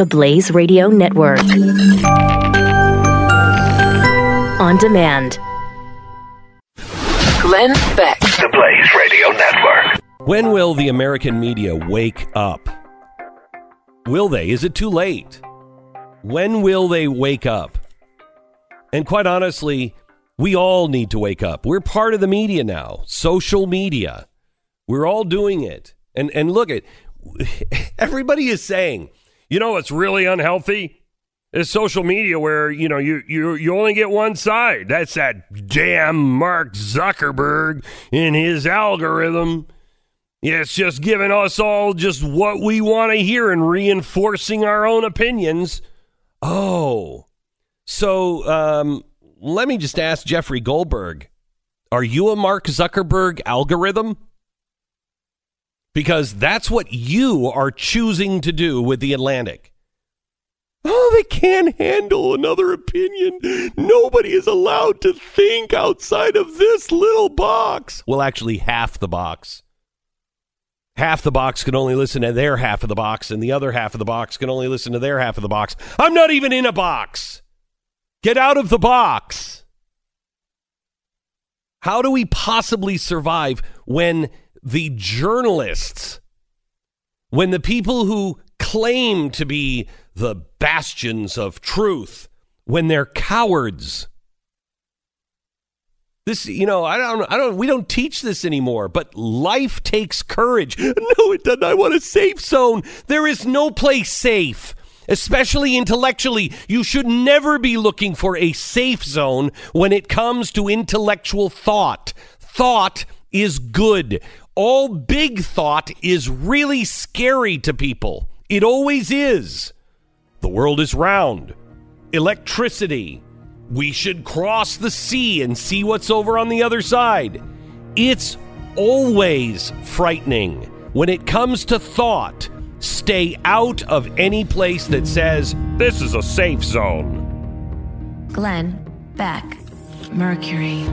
the Blaze Radio Network. On demand. Glenn Beck. The Blaze Radio Network. When will the American media wake up? Will they? Is it too late? When will they wake up? And quite honestly, we all need to wake up. We're part of the media now, social media. We're all doing it. And and look at everybody is saying, you know what's really unhealthy? Is social media where, you know, you, you you only get one side. That's that damn Mark Zuckerberg in his algorithm. It's just giving us all just what we want to hear and reinforcing our own opinions. Oh, so um, let me just ask Jeffrey Goldberg Are you a Mark Zuckerberg algorithm? Because that's what you are choosing to do with The Atlantic. Oh, they can't handle another opinion. Nobody is allowed to think outside of this little box. Well, actually, half the box. Half the box can only listen to their half of the box, and the other half of the box can only listen to their half of the box. I'm not even in a box. Get out of the box. How do we possibly survive when the journalists, when the people who claim to be the bastions of truth, when they're cowards? This, you know, I don't, I don't, we don't teach this anymore, but life takes courage. No, it doesn't. I want a safe zone. There is no place safe especially intellectually. You should never be looking for a safe zone when it comes to intellectual thought. Thought is good. All big thought is really scary to people. It always is. The world is round. Electricity. We should cross the sea and see what's over on the other side. It's always frightening when it comes to thought Stay out of any place that says, this is a safe zone. Glenn, Beck, Mercury.